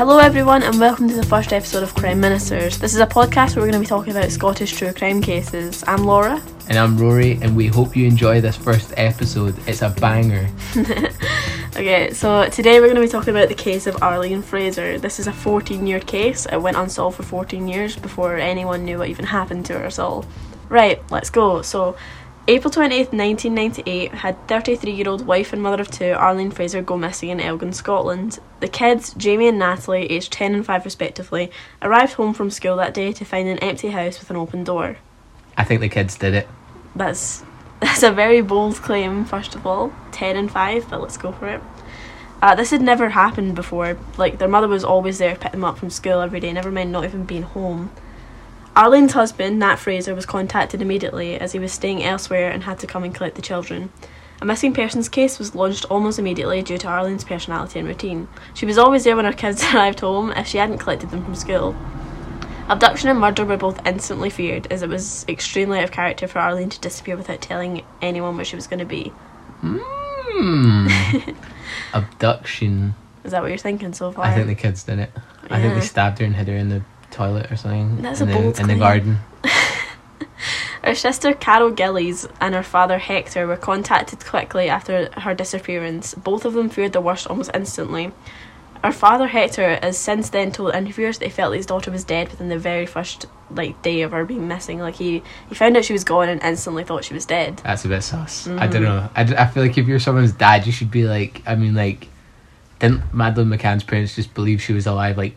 Hello, everyone, and welcome to the first episode of Crime Ministers. This is a podcast where we're going to be talking about Scottish true crime cases. I'm Laura. And I'm Rory, and we hope you enjoy this first episode. It's a banger. Okay, so today we're going to be talking about the case of Arlene Fraser. This is a 14 year case. It went unsolved for 14 years before anyone knew what even happened to her at all. Right, let's go. So, April 28th, 1998, had 33 year old wife and mother of two, Arlene Fraser, go missing in Elgin, Scotland. The kids, Jamie and Natalie, aged 10 and 5 respectively, arrived home from school that day to find an empty house with an open door. I think the kids did it. That's that's a very bold claim, first of all. 10 and 5, but let's go for it. Uh, this had never happened before. Like, their mother was always there to pick them up from school every day, never mind not even being home. Arlene's husband, Nat Fraser, was contacted immediately as he was staying elsewhere and had to come and collect the children. A missing persons case was launched almost immediately due to Arlene's personality and routine. She was always there when her kids arrived home if she hadn't collected them from school. Abduction and murder were both instantly feared, as it was extremely out of character for Arlene to disappear without telling anyone where she was going to be. Mm. Abduction. Is that what you're thinking so far? I think the kids did it. I think they stabbed her and hid her in the toilet or something. That's in a the, bold In the garden. Her sister Carol Gillies and her father Hector were contacted quickly after her disappearance. Both of them feared the worst almost instantly. Her father Hector has since then told interviewers that he felt his daughter was dead within the very first like day of her being missing. Like he, he found out she was gone and instantly thought she was dead. That's a bit sus. I Mm. don't know. I, I feel like if you're someone's dad, you should be like, I mean, like, didn't Madeleine McCann's parents just believe she was alive like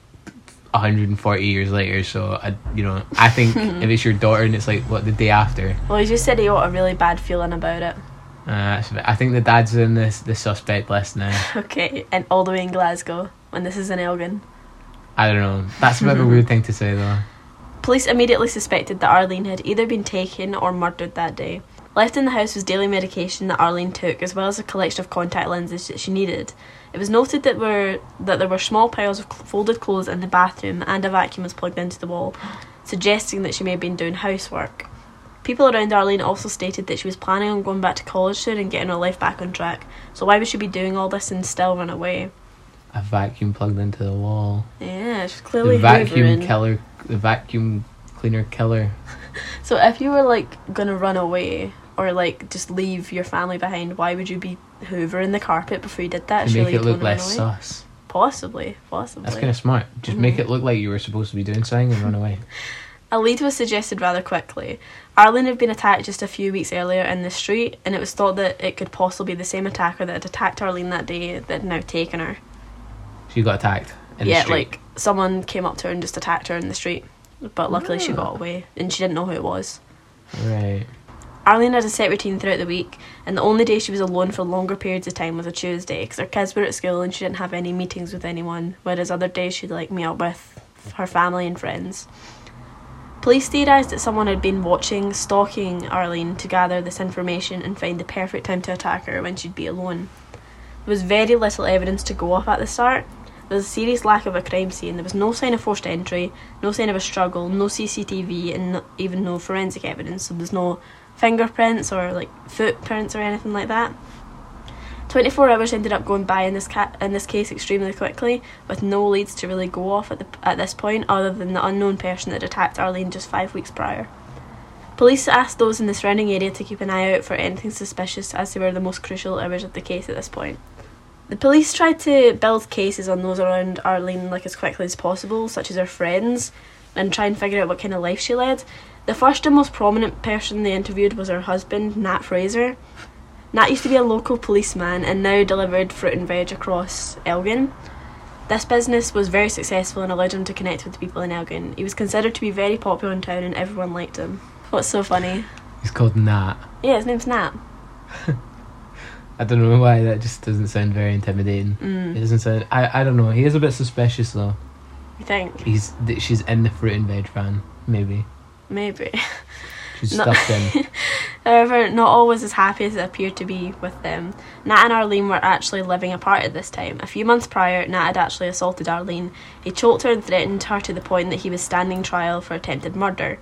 140 years later? So, I, you know, I think if it's your daughter and it's like, what, the day after? Well, he just said he got a really bad feeling about it. Uh, that's I think the dad's in this the suspect list now. Okay, and all the way in Glasgow when this is in Elgin. I don't know. That's a bit of a weird thing to say though. Police immediately suspected that Arlene had either been taken or murdered that day. Left in the house was daily medication that Arlene took, as well as a collection of contact lenses that she needed. It was noted that were that there were small piles of folded clothes in the bathroom, and a vacuum was plugged into the wall, suggesting that she may have been doing housework. People around Arlene also stated that she was planning on going back to college soon and getting her life back on track. So why would she be doing all this and still run away? A vacuum plugged into the wall. Yeah, she's clearly The vacuum hoovering. killer. The vacuum cleaner killer. So if you were like gonna run away or like just leave your family behind, why would you be hoovering the carpet before you did that? To make Surely it look less away. sus. Possibly, possibly. That's kind of smart. Just make Mhm. it look like you were supposed to be doing something and run away. A lead was suggested rather quickly. Arlene had been attacked just a few weeks earlier in the street, and it was thought that it could possibly be the same attacker that had attacked Arlene that day that had now taken her. She got attacked in yeah, the street. like someone came up to her and just attacked her in the street. But luckily she Ah. got away, and she didn't know who it was. Right. Arlene had a set routine throughout the week, and the only day she was alone for longer periods of time was a Tuesday because her kids were at school and she didn't have any meetings with anyone. Whereas other days she'd like meet up with her family and friends. Police theorised that someone had been watching, stalking Arlene to gather this information and find the perfect time to attack her when she'd be alone. There was very little evidence to go off at the start. There was a serious lack of a crime scene. There was no sign of forced entry, no sign of a struggle, no CCTV, and no, even no forensic evidence. So there's no fingerprints or like footprints or anything like that. 24 hours ended up going by in this ca- in this case extremely quickly, with no leads to really go off at the at this point, other than the unknown person that attacked Arlene just five weeks prior. Police asked those in the surrounding area to keep an eye out for anything suspicious, as they were the most crucial hours of the case at this point. The police tried to build cases on those around Arlene like as quickly as possible, such as her friends, and try and figure out what kind of life she led. The first and most prominent person they interviewed was her husband, Nat Fraser. Nat used to be a local policeman and now delivered fruit and veg across Elgin. This business was very successful and allowed him to connect with the people in Elgin. He was considered to be very popular in town and everyone liked him. What's so funny? He's called Nat. Yeah, his name's Nat. I don't know why that just doesn't sound very intimidating. It Mm, doesn't sound. I, I don't know. He is a bit suspicious though. you think? He's she's in the fruit and veg van. Maybe Maybe. she's No. stuffed in. However, not always as happy as it appeared to be with them. Nat and Arlene were actually living apart at this time. A few months prior, Nat had actually assaulted Arlene. He choked her and threatened her to the point that he was standing trial for attempted murder.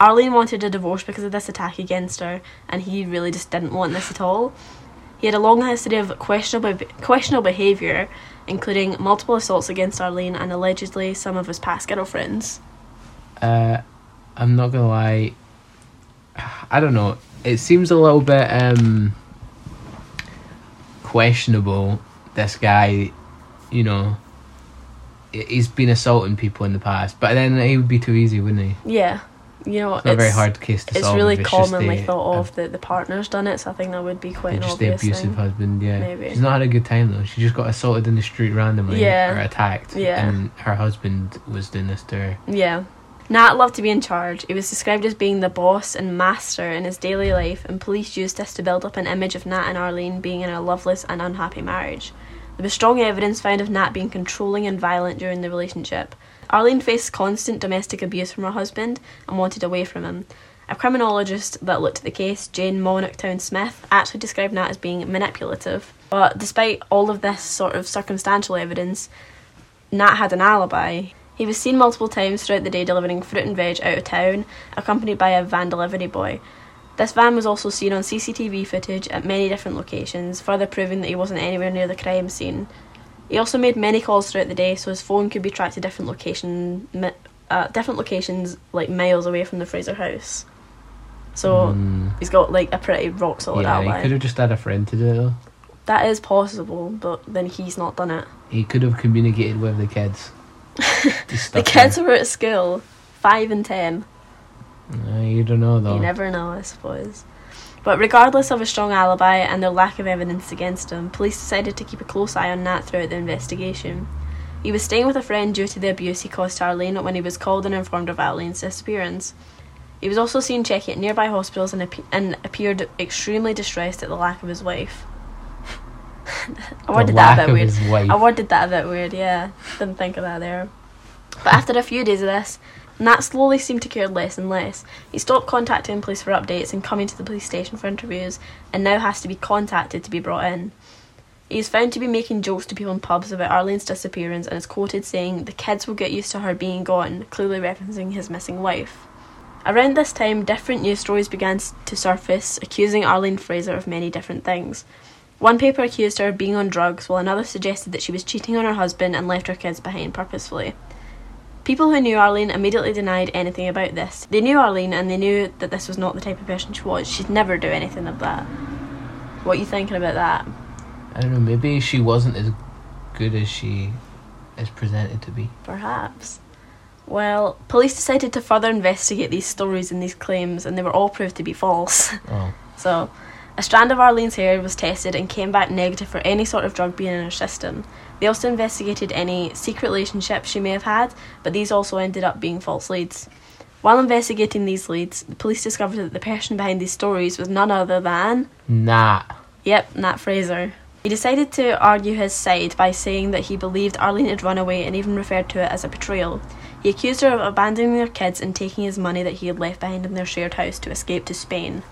Arlene wanted a divorce because of this attack against her, and he really just didn't want this at all. He had a long history of questionable questionable behaviour, including multiple assaults against Arlene and allegedly some of his past girlfriends. Uh, I'm not gonna lie. I don't know. It seems a little bit um questionable. This guy, you know, he- he's been assaulting people in the past, but then he would be too easy, wouldn't he? Yeah, you know, It's not a very hard case to solve. It's solve. really if just commonly the- thought uh, of that the partner's done it, so I think that would be quite just the abusive thing. husband, yeah. Maybe. She's not had a good time though. She just got assaulted in the street randomly Yeah. or attacked. Yeah. And her husband was doing this to her. Yeah. Nat loved to be in charge. He was described as being the boss and master in his daily life, and police used this to build up an image of Nat and Arlene being in a loveless and unhappy marriage. There was strong evidence found of Nat being controlling and violent during the relationship. Arlene faced constant domestic abuse from her husband and wanted away from him. A criminologist that looked at the case, Jane Monckton Smith, actually described Nat as being manipulative. But despite all of this sort of circumstantial evidence, Nat had an alibi. He was seen multiple times throughout the day delivering fruit and veg out of town, accompanied by a van delivery boy. This van was also seen on CCTV footage at many different locations, further proving that he wasn't anywhere near the crime scene. He also made many calls throughout the day, so his phone could be tracked to different location, uh, different locations like miles away from the Fraser house. So Mm, he's got like a pretty rock solid yeah, he alibi. could have just had a friend to do it though. That is possible, but then he's not done it. He could have communicated with the kids. The kids were at school, five and ten. Uh, you don't know though. You never know, I suppose. But regardless of a strong alibi and their lack of evidence against him, police decided to keep a close eye on Nat throughout the investigation. He was staying with a friend due to the abuse he caused to Arlene when he was called and informed of Arlene's disappearance. He was also seen checking at nearby hospitals and, appe- and appeared extremely distressed at the lack of his wife. I lack that a bit weird. I worded that a bit weird, yeah. Didn't think of that there. But after a few days of this, Nat slowly seemed to care less and less. He stopped contacting police for updates and coming to the police station for interviews, and now has to be contacted to be brought in. He is found to be making jokes to people in pubs about Arlene's disappearance and is quoted saying, The kids will get used to her being gone, clearly referencing his missing wife. Around this time, different news stories began to surface, accusing Arlene Fraser of many different things. One paper accused her of being on drugs, while another suggested that she was cheating on her husband and left her kids behind purposefully. People who knew Arlene immediately denied anything about this. They knew Arlene and they knew that this was not the type of person she was. She'd never do anything of that. What are you thinking about that? I don't know. Maybe she wasn't as good as she is presented to be. Perhaps. Well, police decided to further investigate these stories and these claims, and they were all proved to be false. Oh, So, a strand of Arlene's hair was tested and came back negative for any sort of drug being in her system. They also investigated any secret relationships she may have had, but these also ended up being false leads. While investigating these leads, the police discovered that the person behind these stories was none other than, nah. yep, Nat Fraser. He decided to argue his side by saying that he believed Arlene had run away and even referred to it as a betrayal. He accused her of abandoning their kids and taking his money that he had left behind in their shared house to escape to Spain.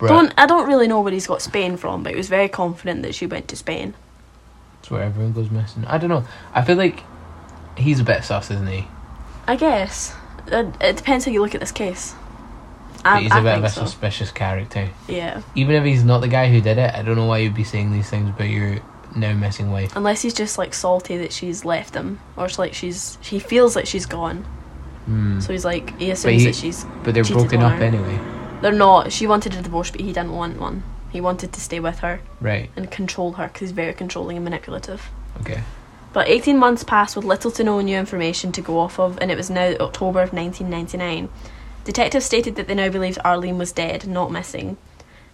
Bruh. Don't I don't really know where he's got Spain from, but he was very confident that she went to Spain. That's where everyone goes missing. I don't know. I feel like he's a bit sus, isn't he? I guess it, it depends how you look at this case. I, he's a I bit of a so. suspicious character. Yeah, Even if he's not the guy who did it, I don't know why you'd be saying these things about your now missing wife. unless he's just like salty that she's left him, or it's like she's he feels like she's gone, Hmm. so he's like he assumes he- that she's. But they're broken up anyway. They're not. She wanted a divorce, but he didn't want one. He wanted to stay with her Right. and control her because he's very controlling and manipulative. Okay. But 18 months passed with little to no new information to go off of, and it was now October of 1999. Detectives stated that they now believed Arlene was dead, not missing.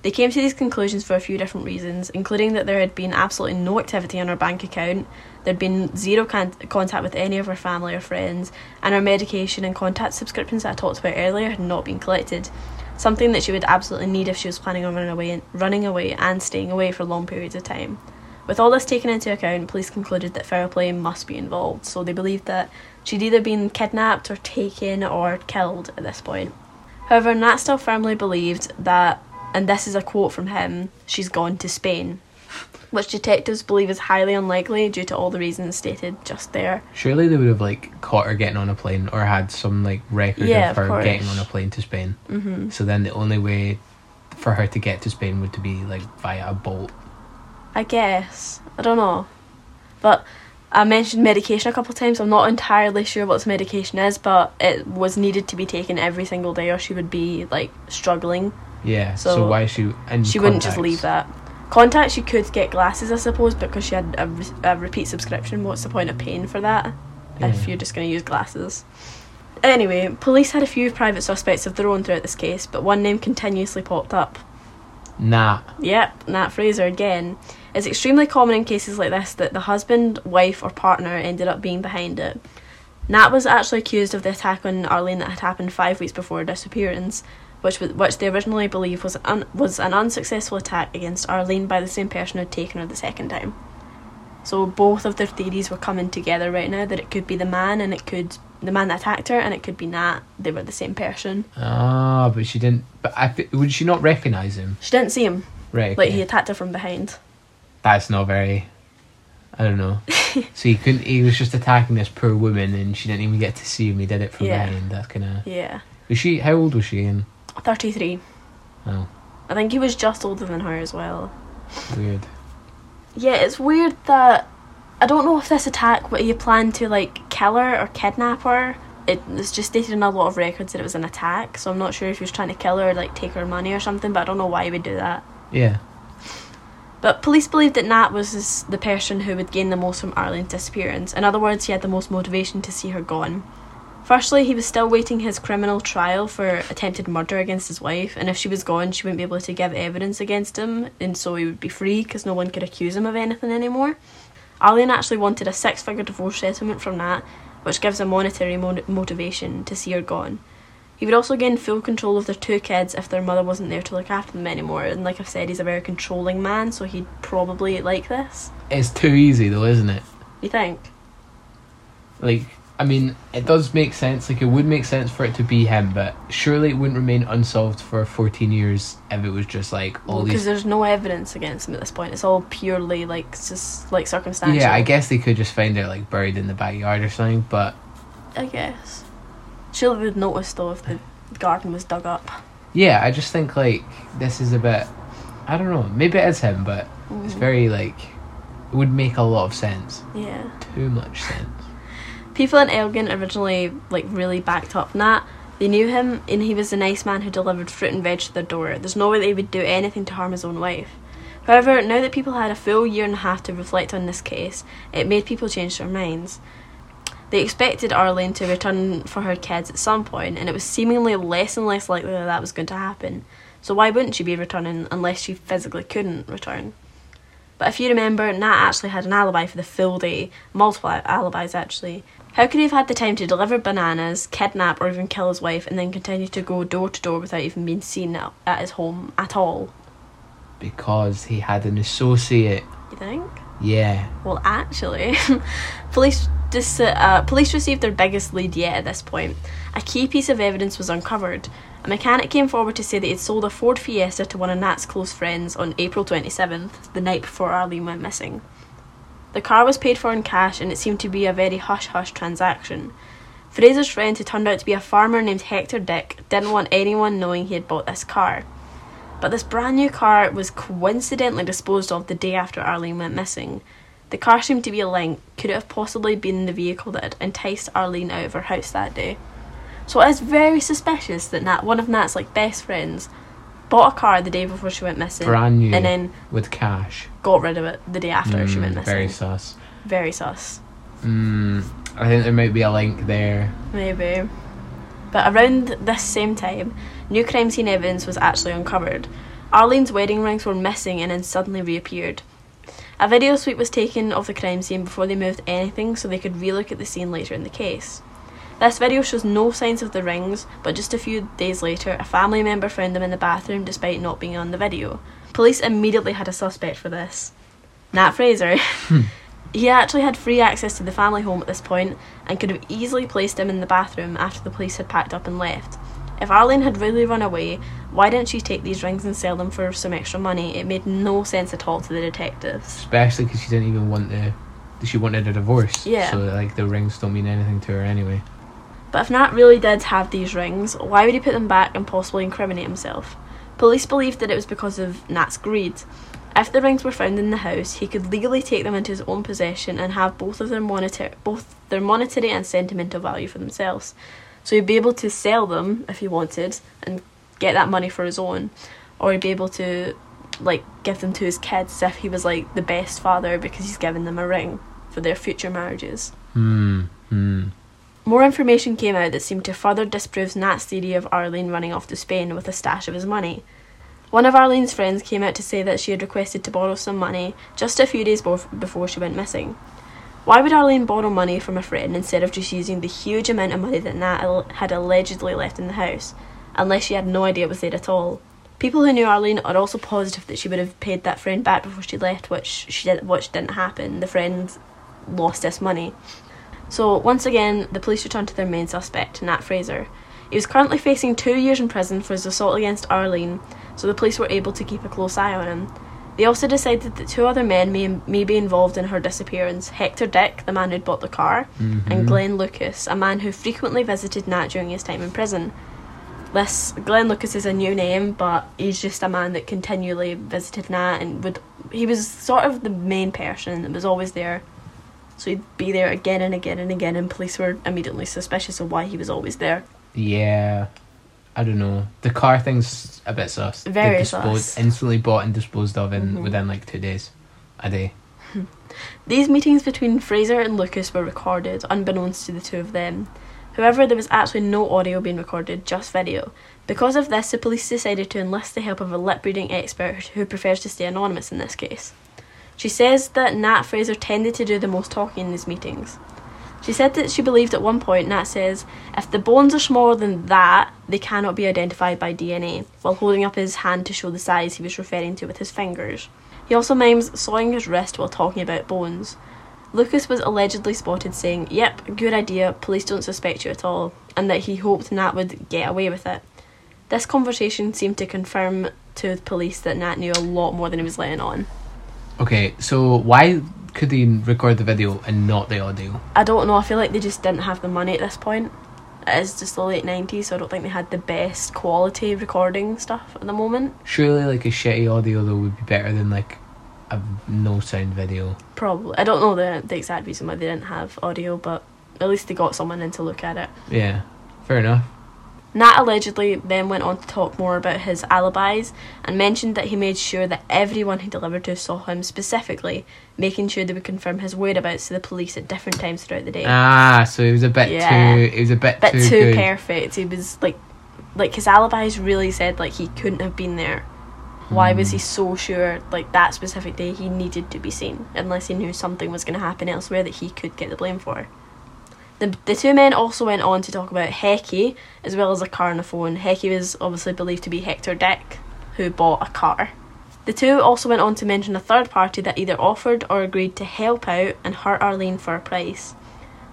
They came to these conclusions for a few different reasons, including that there had been absolutely no activity on her bank account, there'd been zero con- contact with any of her family or friends, and her medication and contact subscriptions that I talked about earlier had not been collected. Something that she would absolutely need if she was planning on running away, running away and staying away for long periods of time. With all this taken into account, police concluded that foul play must be involved, so they believed that she'd either been kidnapped or taken or killed at this point. However, Nat still firmly believed that, and this is a quote from him, she's gone to Spain, which detectives believe is highly unlikely due to all the reasons stated just there. Surely they would have like caught her getting on a plane or had some like record Yeah, of of her course. getting on a plane to Spain. hmm So then the only way for her to get to Spain would to be like via a boat. I guess. I don't know. But I mentioned medication a couple of times. I'm not entirely sure what medication is, but it was needed to be taken every single day, or she would be like struggling. Yeah. So, So, why is she? And She wouldn't just leave that. Contacts, she could get glasses, I suppose, because she had a, re- a repeat subscription. What's the point of paying for that if you're just going to use glasses? Anyway, police had a few private suspects of their own throughout this case, but one name continuously popped up. Nah. Yep, Nat Fraser again. It's extremely common in cases like this that the husband, wife, or partner ended up being behind it. Nat was actually accused of the attack on Arlene that had happened five weeks before her disappearance, which was, which they originally believed was un, was an unsuccessful attack against Arlene by the same person who had taken her the second time. So both of their theories were coming together right now that it could be the man and it could the man that attacked her and it could be Nat. They were the same person. Ah, but she didn't. But I would she not recognize him? She didn't see him. Right. Like he attacked her from behind. That's not very. I don't know. so he couldn't. He was just attacking this poor woman, and she didn't even get to see him. He did it from Yeah. behind. That kind of. Yeah. Was she? How old was she? And Thirty three. oh, I think he was just older than her as well. weird. Yeah, it's weird that I don't know if this attack what he planned to like kill her or kidnap her. It, it's just stated in a lot of records that it was an attack, so I'm not sure if he was trying to kill her or like take her money or something. But I don't know why he would do that. Yeah. But police believed that Nat was the person who would gain the most from Arlene's disappearance. In other words, he had the most motivation to see her gone. Firstly, he was still waiting his criminal trial for attempted murder against his wife, and if she was gone, she wouldn't be able to give evidence against him, and so he would be free because no one could accuse him of anything anymore. Arlene actually wanted a six figure divorce settlement from Nat, which gives a monetary mo- motivation to see her gone. He would also gain full control of their two kids if their mother wasn't there to look after them anymore. And like I've said, he's a very controlling man, so he'd probably like this. It's too easy though, isn't it? You think? Like, I mean, it does make sense. Like, it would make sense for it to be him, but surely it wouldn't remain unsolved for 14 years if it was just like all Because these. there's no evidence against him at this point. It's all purely like just like circumstantial. Yeah, I guess they could just find it like buried in the backyard or something, but I guess. Surely they'd notice though if the garden was dug up. yeah, I just think like this is a bit. I don't know. Maybe it is him, but it's Mm. very like. It would make a lot of sense. Yeah. Too much sense. People in Elgin originally like really backed up Nat. They knew him and he was the nice man who delivered fruit and veg to their door. There's no way they would do anything to harm his own wife. However, now that people had a full year and a half to reflect on this case, it made people change their minds. They expected Arlene to return for her kids at some point, and it was seemingly less and less likely that that was going to happen. So why wouldn't she be returning unless she physically couldn't return? But if you remember, Nat actually had an alibi for the full day, multiple alibis actually. How could he have had the time to deliver bananas, kidnap, or even kill his wife, and then continue to go door to door without even being seen at, at his home at all? Because he had an associate. You think? Yeah. Well, actually, police dis- uh, police received their biggest lead yet at this point. A key piece of evidence was uncovered. A mechanic came forward to say that he'd sold a Ford Fiesta to one of Nat's close friends on April 27th, the night before Arlene went missing. The car was paid for in cash and it seemed to be a very hush hush transaction. Fraser's friend, who turned out to be a farmer named Hector Dick, didn't want anyone knowing he had bought this car. But this brand new car was coincidentally disposed of the day after Arlene went missing. The car seemed to be a link. Could it have possibly been the vehicle that had enticed Arlene out of her house that day? So it is very suspicious that Nat, one of Nat's like best friends, bought a car the day before she went missing, Brand new. and then With cash. got rid of it the day after she Mm, went missing. Very sus. Very sus. Mm, I think there might be a link there. Maybe. But around this same time, new crime scene evidence was actually uncovered. Arlene's wedding rings were missing and then suddenly reappeared. A video sweep was taken of the crime scene before they moved anything so they could relook at the scene later in the case. This video shows no signs of the rings, but just a few days later, a family member found them in the bathroom despite not being on the video. Police immediately had a suspect for this Nat Fraser. Hmm. He actually had free access to the family home at this point and could have easily placed him in the bathroom after the police had packed up and left. If Arlene had really run away, why didn't she take these rings and sell them for some extra money? It made no sense at all to the detectives. Especially because she didn't even want the. She wanted a divorce. Yeah. So, like, the rings don't mean anything to her anyway. But if Nat really did have these rings, why would he put them back and possibly incriminate himself? Police believed that it was because of Nat's greed. If the rings were found in the house, he could legally take them into his own possession and have both of their monetary, both their monetary and sentimental value for themselves. So he'd be able to sell them if he wanted and get that money for his own, or he'd be able to like give them to his kids if he was like the best father because he's given them a ring for their future marriages. Hmm. Hmm. More information came out that seemed to further disprove Nat's theory of Arlene running off to Spain with a stash of his money. One of Arlene's friends came out to say that she had requested to borrow some money just a few days before she went missing. Why would Arlene borrow money from a friend instead of just using the huge amount of money that Nat had allegedly left in the house, unless she had no idea it was there at all? People who knew Arlene are also positive that she would have paid that friend back before she left, which she did, which didn't happen. The friend lost this money. So once again, the police returned to their main suspect, Nat Fraser. He was currently facing two years in prison for his assault against Arlene, so the police were able to keep a close eye on him. They also decided that two other men may, may be involved in her disappearance Hector Dick, the man who'd bought the car, mm-hmm. and Glenn Lucas, a man who frequently visited Nat during his time in prison. This Glenn Lucas is a new name, but he's just a man that continually visited Nat and would. He was sort of the main person that was always there. So he'd be there again and again and again, and police were immediately suspicious of why he was always there. Yeah. I don't know. The car thing's a bit sus. Very disposed, sus. Instantly bought and disposed of in Mhm. within like two days, a day. These meetings between Fraser and Lucas were recorded, unbeknownst to the two of them. However, there was actually no audio being recorded, just video. Because of this, the police decided to enlist the help of a lip reading expert who prefers to stay anonymous in this case. She says that Nat Fraser tended to do the most talking in these meetings. She said that she believed at one point Nat says, if the bones are smaller than that, they cannot be identified by DNA, while holding up his hand to show the size he was referring to with his fingers. He also mimes sawing his wrist while talking about bones. Lucas was allegedly spotted saying, Yep, good idea, police don't suspect you at all, and that he hoped Nat would get away with it. This conversation seemed to confirm to the police that Nat knew a lot more than he was letting on. Okay, so why could they record the video and not the audio? I don't know, I feel like they just didn't have the money at this point. It is just the late 90s, so I don't think they had the best quality recording stuff at the moment. Surely, like a shitty audio though would be better than like a no sound video. Probably. I don't know the, the exact reason why they didn't have audio, but at least they got someone in to look at it. Yeah, fair enough. Nat allegedly then went on to talk more about his alibis and mentioned that he made sure that everyone he delivered to saw him specifically, making sure they would confirm his whereabouts to the police at different times throughout the day. Ah, so it was a bit Yeah. too. It was a bit, Bit too, too, perfect. He was like, like his alibis really said like he couldn't have been there. Why was he so sure like that specific day he needed to be seen unless he knew something was going to happen elsewhere that he could get the blame for? The, the two men also went on to talk about Hecky as well as a car and a phone. Hecky was obviously believed to be Hector Dick, who bought a car. The two also went on to mention a third party that either offered or agreed to help out and hurt Arlene for a price.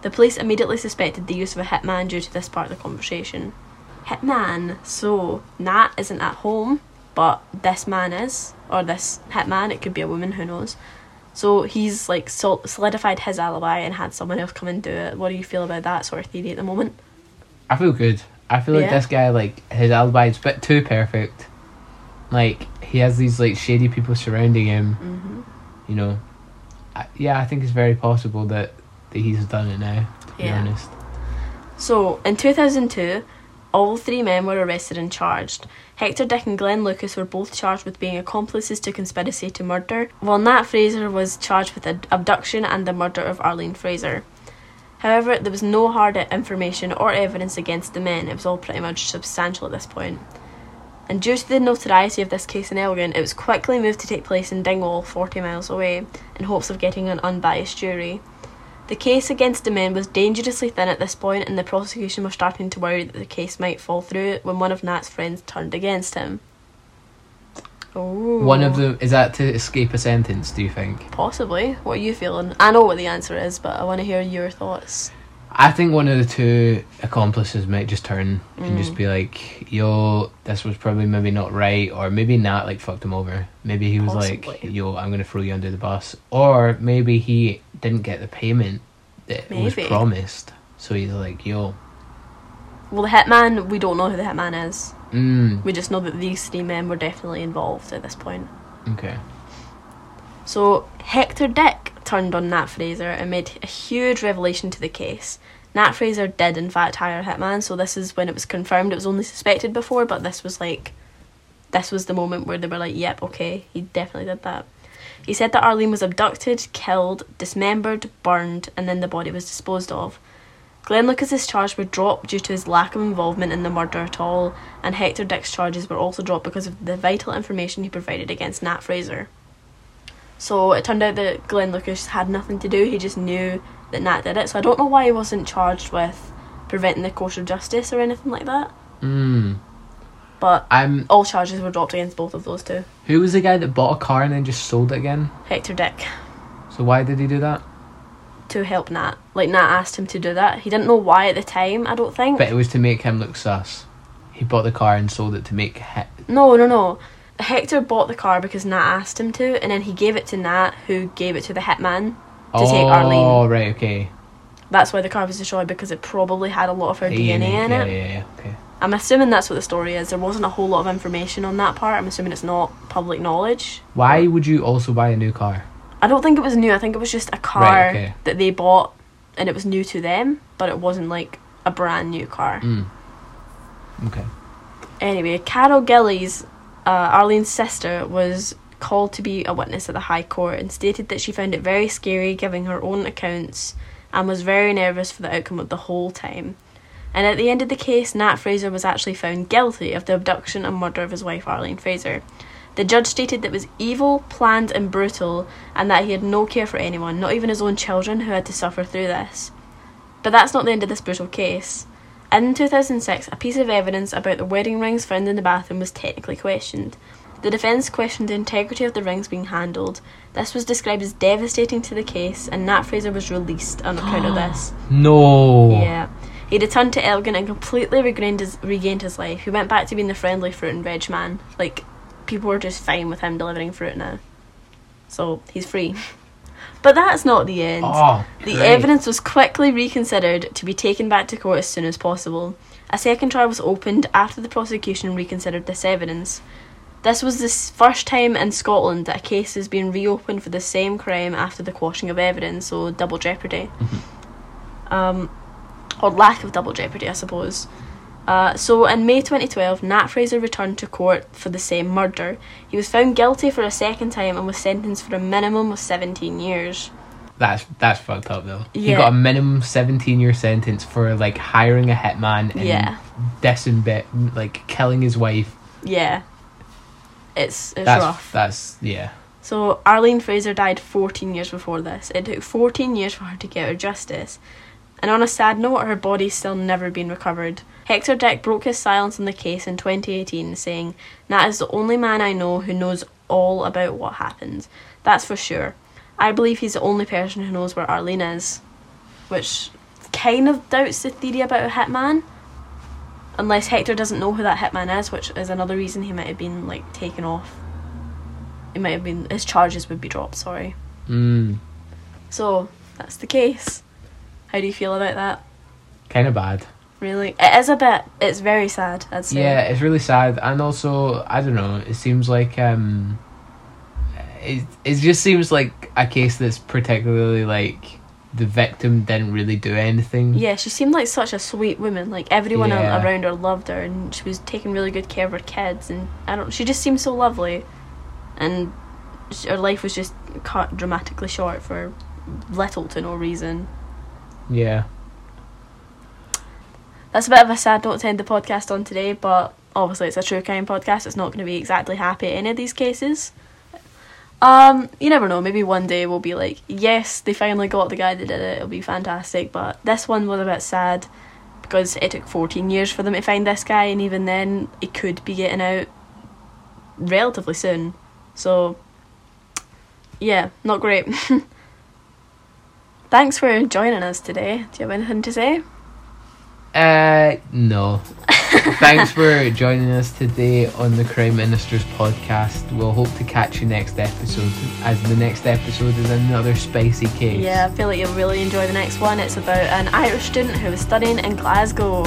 The police immediately suspected the use of a hitman due to this part of the conversation. Hitman. So, Nat isn't at home, but this man is, or this hitman, it could be a woman, who knows. So he's like solidified his alibi and had someone else come and do it. What do you feel about that sort of theory at the moment? I feel good. I feel like Yeah. this guy, like his alibi is a bit too perfect. Like he has these like shady people surrounding him. Mm-hmm. You know, I, yeah, I think it's very possible that that he's done it now. To be honest. So, in 2002, all three men were arrested and charged. Hector Dick and Glenn Lucas were both charged with being accomplices to conspiracy to murder, while Nat Fraser was charged with abduction and the murder of Arlene Fraser. However, there was no hard information or evidence against the men. It was all pretty much substantial at this point. And due to the notoriety of this case in Elgin, it was quickly moved to take place in Dingwall, 40 miles away, in hopes of getting an unbiased jury. The case against the men was dangerously thin at this point, and the prosecution was starting to worry that the case might fall through when one of Nat's friends turned against him. Oh. One of them is that to escape a sentence. Do you think? Possibly. What are you feeling? I know what the answer is, but I want to hear your thoughts. I think one of the two accomplices might just turn and Mm. just be like, "Yo, this was probably maybe not right," or maybe not like fucked him over. Maybe he was like, "Yo, I'm gonna throw you under the bus," or maybe he didn't get the payment that was promised, so he's like, "Yo, Well, the hitman, we don't know who the hitman is. mm, We just know that these three men were definitely involved at this point. okay." So Hector Dick turned on Nat Fraser and made a huge revelation to the case. Nat Fraser did in fact hire a hitman, so this is when it was confirmed. It was only suspected before, but this was like this was the moment where they were like, "Yep, okay, he definitely did that." He said that Arlene was abducted, killed, dismembered, burned, and then the body was disposed of. Glenn Lucas's charge were dropped due to his lack of involvement in the murder at all, and Hector Dick's charges were also dropped because of the vital information he provided against Nat Fraser. So it turned out that Glenn Lucas had nothing to do, he just knew that Nat did it. So I don't know why he wasn't charged with preventing the course of justice or anything like that. Mm. But I'm. all charges were dropped against both of those two. Who was the guy that bought a car and then just sold it again? Hector Dick. So why did he do that? To help Nat. Like Nat asked him to do that. He didn't know why at the time, I don't think. But it was to make him look sus. He bought the car and sold it to make. He- No, no, no. Hector bought the car because Nat asked him to, and then he gave it to Nat, who gave it to the hitman to oh, take Arlene. Oh, right, okay. That's why the car was destroyed because it probably had a lot of her DNA, in yeah, it. Yeah, yeah, okay. I'm assuming that's what the story is. There wasn't a whole lot of information on that part. I'm assuming it's not public knowledge. Why would you also buy a new car? I don't think it was new. I think it was just a car Right, okay. that they bought, and it was new to them, but it wasn't like a brand new car. Mm. Okay. Anyway, Carol Gillies, uh, Arlene's sister, was called to be a witness at the High Court and stated that she found it very scary giving her own accounts and was very nervous for the outcome of the whole time. And at the end of the case, Nat Fraser was actually found guilty of the abduction and murder of his wife Arlene Fraser. The judge stated that it was evil, planned, and brutal, and that he had no care for anyone, not even his own children, who had to suffer through this. But that's not the end of this brutal case. In 2006, a piece of evidence about the wedding rings found in the bathroom was technically questioned. The defence questioned the integrity of the rings being handled. This was described as devastating to the case, and Nat Fraser was released on account of this. No. Yeah. He returned to Elgin and completely regained his, regained his life. He went back to being the friendly fruit and veg man. Like, people were just fine with him delivering fruit now. So, he's free. But that's not the end. Oh, The evidence was quickly reconsidered to be taken back to court as soon as possible. A second trial was opened after the prosecution reconsidered this evidence. This was the first time in Scotland that a case has been reopened for the same crime after the quashing of evidence, so double jeopardy. Um, or lack of double jeopardy, I suppose. Uh, so in May 2012, Nat Fraser returned to court for the same murder. He was found guilty for a second time and was sentenced for a minimum of 17 years. That's that's fucked up though. Yeah. He got a minimum seventeen year sentence for like hiring a hitman and Yeah. disembit like killing his wife. Yeah. It's it's That's rough. that's yeah. So Arlene Fraser died 14 years before this. It took 14 years for her to get her justice. And on a sad note, her body's still never been recovered. Hector Dick broke his silence on the case in 2018, saying, Nat is the only man I know who knows all about what happened. That's for sure. I believe he's the only person who knows where Arlene is. Which kind of doubts the theory about a hitman. Unless Hector doesn't know who that hitman is, which is another reason he might have been like taken off. It might have been his charges would be dropped, sorry. Mm, So that's the case. How do you feel about that? kind of bad. Really? It is a bit it's very sad, I'd say. Yeah, it's really sad, and also I don't know. It seems like um, it it just seems like a case that's particularly like the victim didn't really do anything. Yeah, she seemed like such a sweet woman. Like everyone Yeah. around her loved her, and she was taking really good care of her kids. And I don't. She just seemed so lovely, and her life was just cut dramatically short for little to no reason. Yeah. That's a bit of a sad note to end the podcast on today, but obviously it's a true crime podcast. It's not going to be exactly happy in any of these cases. Um, you never know. Maybe one day we'll be like, yes, they finally got the guy that did it. It'll be fantastic. But this one was a bit sad because it took 14 years for them to find this guy, and even then, it could be getting out relatively soon. So, yeah, not great. Thanks for joining us today. Do you have anything to say? Uh, no. Thanks for joining us today on the Crime Ministers podcast. We'll hope to catch you next episode, as the next episode is another spicy case. Yeah, I feel like you'll really enjoy the next one. It's about an Irish student who was studying in Glasgow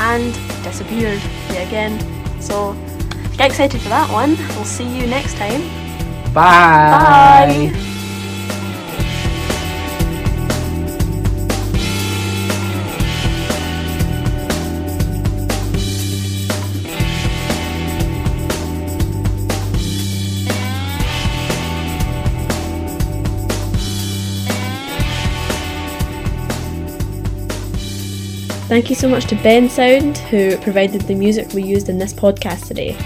and disappeared yet again. So get excited for that one. We'll see you next time. Bye. Bye. Thank you so much to Bensound, who provided the music we used in this podcast today.